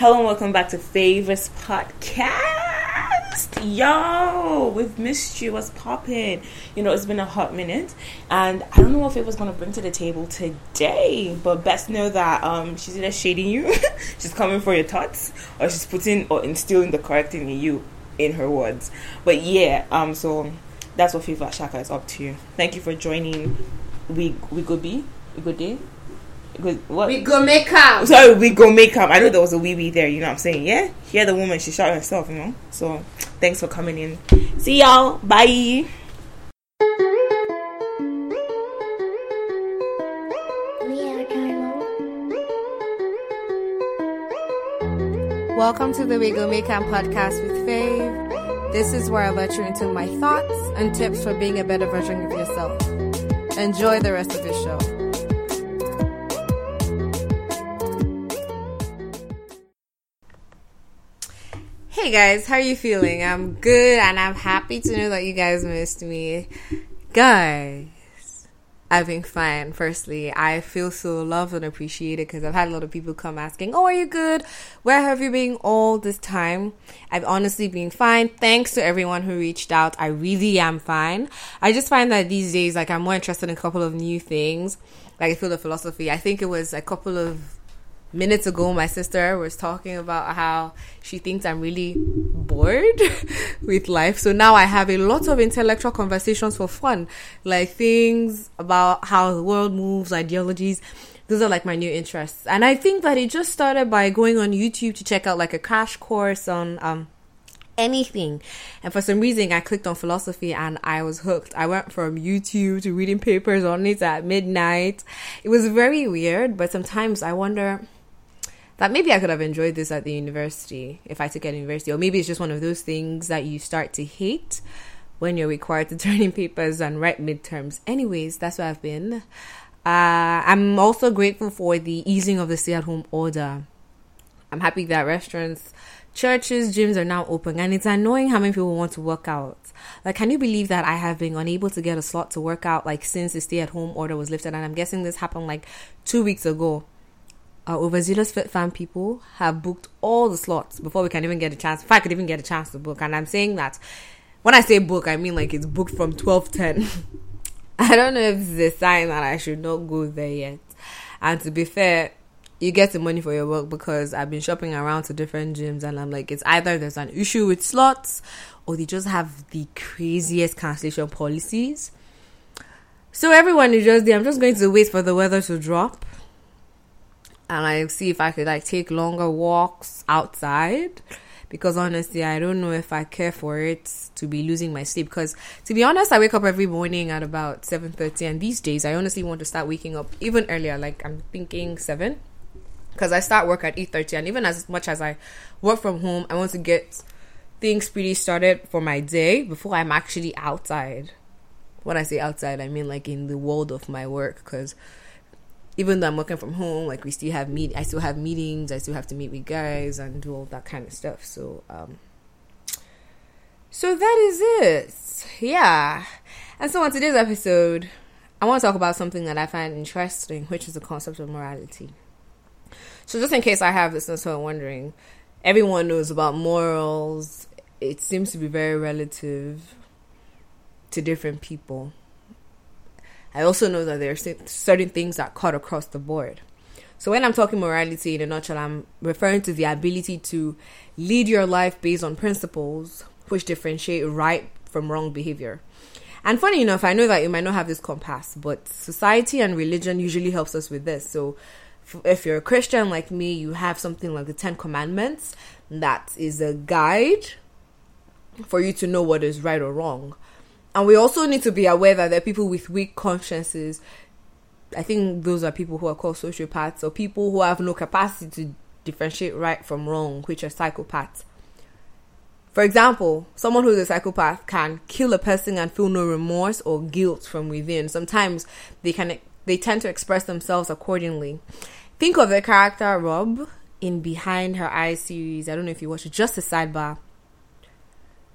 Hello and welcome back to Favors Podcast. Yo, we've missed you. What's popping? You know, it's been a hot minute, and I don't know what Favor's gonna bring to the table today. But best know that um, she's either shading you, she's coming for your thoughts, or she's putting or instilling the correct thing in you in her words. But yeah, um, so that's what Favor Shaka is up to. Thank you for joining. We we go be we go day. Good, what? We go make am. Sorry, we go make am. I know there was a wee wee there. You know what I'm saying? Yeah. Hear the woman. She shot herself. You know. So thanks for coming in. See y'all. Bye. Welcome to the We Go Make Am podcast with Fave. This is where I let you into my thoughts and tips for being a better version of yourself. Enjoy the rest of the show. Hey guys, how are you feeling? I'm good and I'm happy to know that you guys missed me. Guys, I've been fine. Firstly, I feel so loved and appreciated because I've had a lot of people come asking, Oh, are you good? Where have you been all this time? I've honestly been fine. Thanks to everyone who reached out. I really am fine. I just find that these days, like, I'm more interested in a couple of new things. Like, I feel the philosophy. I think it was a couple of minutes ago my sister was talking about how she thinks I'm really bored with life. So now I have a lot of intellectual conversations for fun, like things about how the world moves, ideologies. Those are like my new interests. And I think that it just started by going on YouTube to check out like a crash course on um anything. And for some reason, I clicked on philosophy and I was hooked. I went from YouTube to reading papers on it at midnight. It was very weird, but sometimes I wonder that maybe I could have enjoyed this at the university if I took it at university, or maybe it's just one of those things that you start to hate when you're required to turn in papers and write midterms. Anyways, that's where I've been. Uh, I'm also grateful for the easing of the stay-at-home order. I'm happy that restaurants, churches, gyms are now open, and it's annoying how many people want to work out. Like, can you believe that I have been unable to get a slot to work out like since the stay-at-home order was lifted? And I'm guessing this happened like two weeks ago our overzealous fit fan people have booked all the slots before we can even get a chance. If I could even get a chance to book, and I'm saying that when I say book, I mean like it's booked from twelve ten. I don't know if it's a sign that I should not go there yet. And to be fair, you get the money for your work because I've been shopping around to different gyms and I'm like, it's either there's an issue with slots or they just have the craziest cancellation policies. So everyone is just there. I'm just going to wait for the weather to drop and I see if I could like take longer walks outside because honestly I don't know if I care for it to be losing my sleep because to be honest I wake up every morning at about 7:30 and these days I honestly want to start waking up even earlier like I'm thinking 7 because I start work at 8:30 and even as much as I work from home I want to get things pretty started for my day before I'm actually outside. When I say outside I mean like in the world of my work because even though I'm working from home, like we still have meet, I still have meetings, I still have to meet with guys and do all that kind of stuff. So, um, so that is it. Yeah. And so on today's episode, I want to talk about something that I find interesting, which is the concept of morality. So just in case I have this and so wondering, everyone knows about morals. It seems to be very relative to different people. I also know that there are certain things that cut across the board. So when I'm talking morality in a nutshell, I'm referring to the ability to lead your life based on principles which differentiate right from wrong behavior. And funny enough, I know that you might not have this compass, but society and religion usually helps us with this. So if you're a Christian like me, you have something like the 10 commandments that is a guide for you to know what is right or wrong. And we also need to be aware that there are people with weak consciences. I think those are people who are called sociopaths or people who have no capacity to differentiate right from wrong, which are psychopaths. For example, someone who's a psychopath can kill a person and feel no remorse or guilt from within. Sometimes they can they tend to express themselves accordingly. Think of the character Rob in Behind Her Eyes series. I don't know if you watched it, just a sidebar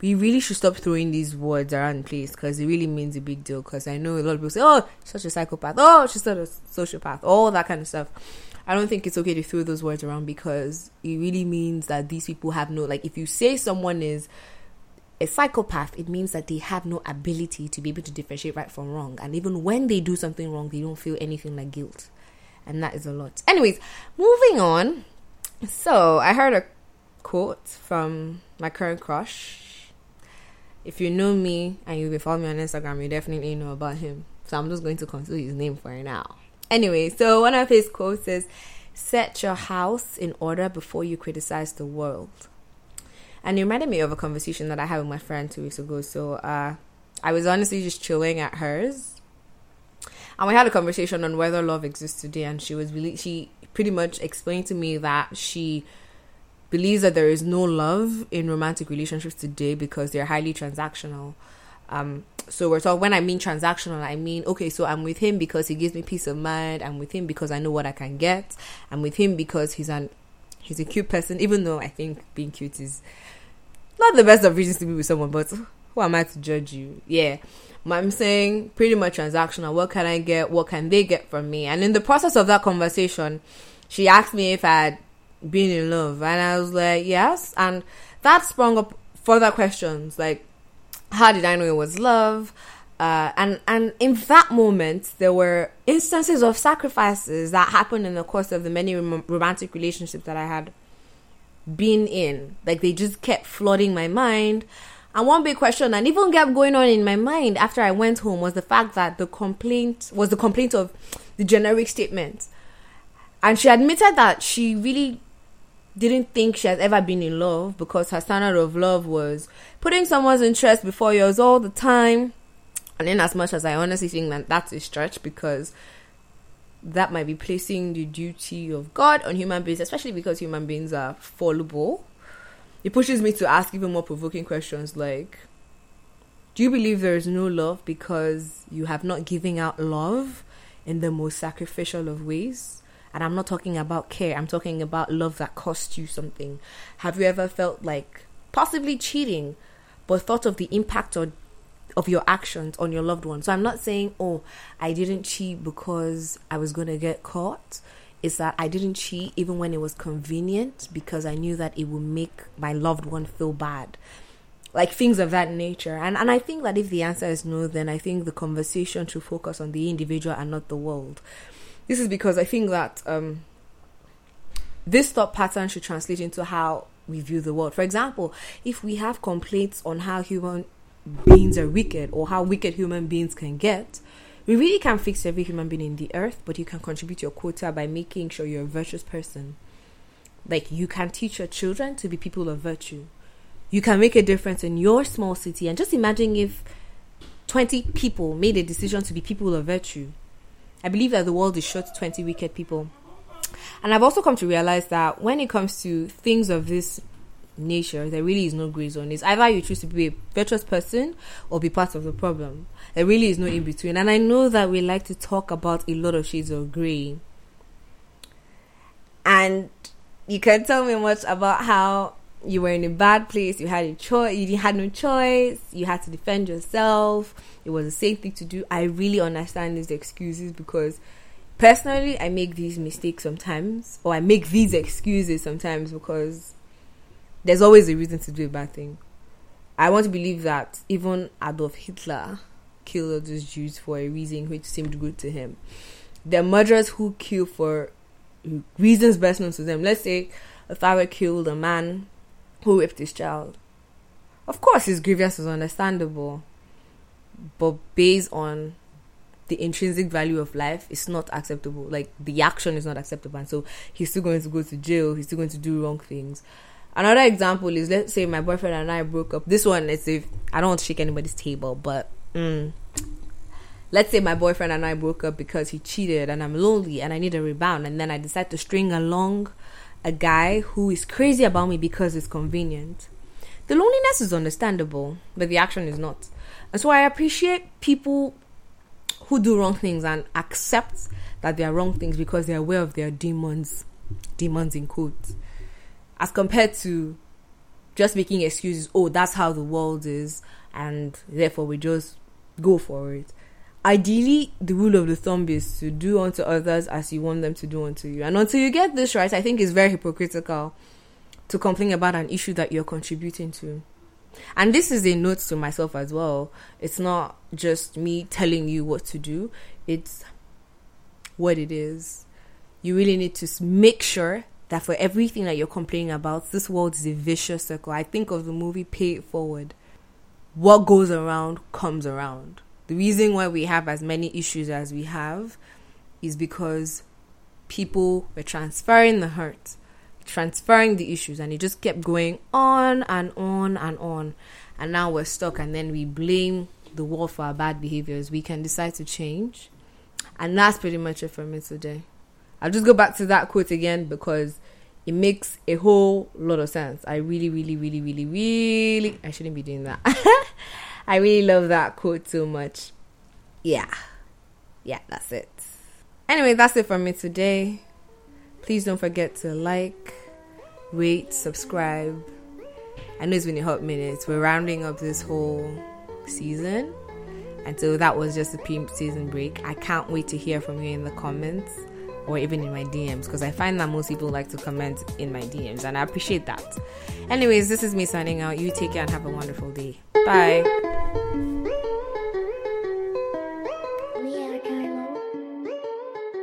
we really should stop throwing these words around place because it really means a big deal. Because I know a lot of people say, "Oh, such a psychopath," "Oh, she's such a sociopath," all that kind of stuff. I don't think it's okay to throw those words around because it really means that these people have no like if you say someone is a psychopath, it means that they have no ability to be able to differentiate right from wrong. And even when they do something wrong, they don't feel anything like guilt. And that is a lot. Anyways, moving on. So I heard a quote from my current crush. If you know me and you've been following me on Instagram, you definitely know about him. So I'm just going to conceal his name for now. Anyway, so one of his quotes is Set your house in order before you criticize the world. And it reminded me of a conversation that I had with my friend two weeks ago. So uh, I was honestly just chilling at hers. And we had a conversation on whether love exists today. And she was really, she pretty much explained to me that she believes that there is no love in romantic relationships today because they're highly transactional. Um, so we're talking when I mean transactional, I mean okay, so I'm with him because he gives me peace of mind. I'm with him because I know what I can get. I'm with him because he's an he's a cute person, even though I think being cute is not the best of reasons to be with someone, but who am I to judge you? Yeah. I'm saying pretty much transactional. What can I get? What can they get from me? And in the process of that conversation, she asked me if I had been in love, and I was like, yes. And that sprung up further questions like, how did I know it was love? Uh, and and in that moment, there were instances of sacrifices that happened in the course of the many rom- romantic relationships that I had been in. Like they just kept flooding my mind. And one big question that even kept going on in my mind after I went home was the fact that the complaint was the complaint of the generic statement. And she admitted that she really didn't think she has ever been in love because her standard of love was putting someone's interest before yours all the time. And in as much as I honestly think that that's a stretch because that might be placing the duty of God on human beings, especially because human beings are fallible. It pushes me to ask even more provoking questions like Do you believe there is no love because you have not given out love in the most sacrificial of ways? And I'm not talking about care, I'm talking about love that costs you something. Have you ever felt like possibly cheating, but thought of the impact of, of your actions on your loved one? So I'm not saying, oh, I didn't cheat because I was going to get caught. It's that I didn't cheat even when it was convenient because I knew that it would make my loved one feel bad like things of that nature. And and I think that if the answer is no, then I think the conversation should focus on the individual and not the world. This is because I think that um, this thought pattern should translate into how we view the world. For example, if we have complaints on how human beings are wicked or how wicked human beings can get, we really can't fix every human being in the earth, but you can contribute your quota by making sure you're a virtuous person. Like you can teach your children to be people of virtue. You can make a difference in your small city. And just imagine if 20 people made a decision to be people of virtue I believe that the world is short 20 wicked people. And I've also come to realize that when it comes to things of this nature, there really is no gray zone. It's either you choose to be a virtuous person or be part of the problem. There really is no in between. And I know that we like to talk about a lot of shades of gray. And you can tell me much about how you were in a bad place, you had a choice, you had no choice, you had to defend yourself, it was a safe thing to do. I really understand these excuses because personally, I make these mistakes sometimes, or I make these excuses sometimes because there's always a reason to do a bad thing. I want to believe that even Adolf Hitler killed all those Jews for a reason which seemed good to him. There are murderers who kill for reasons best known to them. Let's say if a father killed a man who raped his child. Of course, his grievance is understandable, but based on the intrinsic value of life, it's not acceptable. Like the action is not acceptable, and so he's still going to go to jail. He's still going to do wrong things. Another example is let's say my boyfriend and I broke up. This one is if I don't want to shake anybody's table, but mm, let's say my boyfriend and I broke up because he cheated and I'm lonely and I need a rebound, and then I decide to string along a guy who is crazy about me because it's convenient. The loneliness is understandable, but the action is not. And so I appreciate people who do wrong things and accept that they are wrong things because they're aware of their demons, demons in quotes, as compared to just making excuses. Oh, that's how the world is, and therefore we just go for it. Ideally the rule of the thumb is to do unto others as you want them to do unto you. And until you get this right i think it's very hypocritical to complain about an issue that you're contributing to. And this is a note to myself as well. It's not just me telling you what to do. It's what it is. You really need to make sure that for everything that you're complaining about this world is a vicious circle. I think of the movie pay it forward. What goes around comes around the reason why we have as many issues as we have is because people were transferring the hurt, transferring the issues, and it just kept going on and on and on. And now we're stuck, and then we blame the world for our bad behaviors. We can decide to change. And that's pretty much it for me today. I'll just go back to that quote again because it makes a whole lot of sense. I really, really, really, really, really, I shouldn't be doing that. I really love that quote so much. Yeah. Yeah, that's it. Anyway, that's it for me today. Please don't forget to like, rate, subscribe. I know it's been a hot minute. We're rounding up this whole season. And so that was just a pre season break. I can't wait to hear from you in the comments or even in my DMs because I find that most people like to comment in my DMs and I appreciate that. Anyways, this is me signing out. You take care and have a wonderful day. Bye.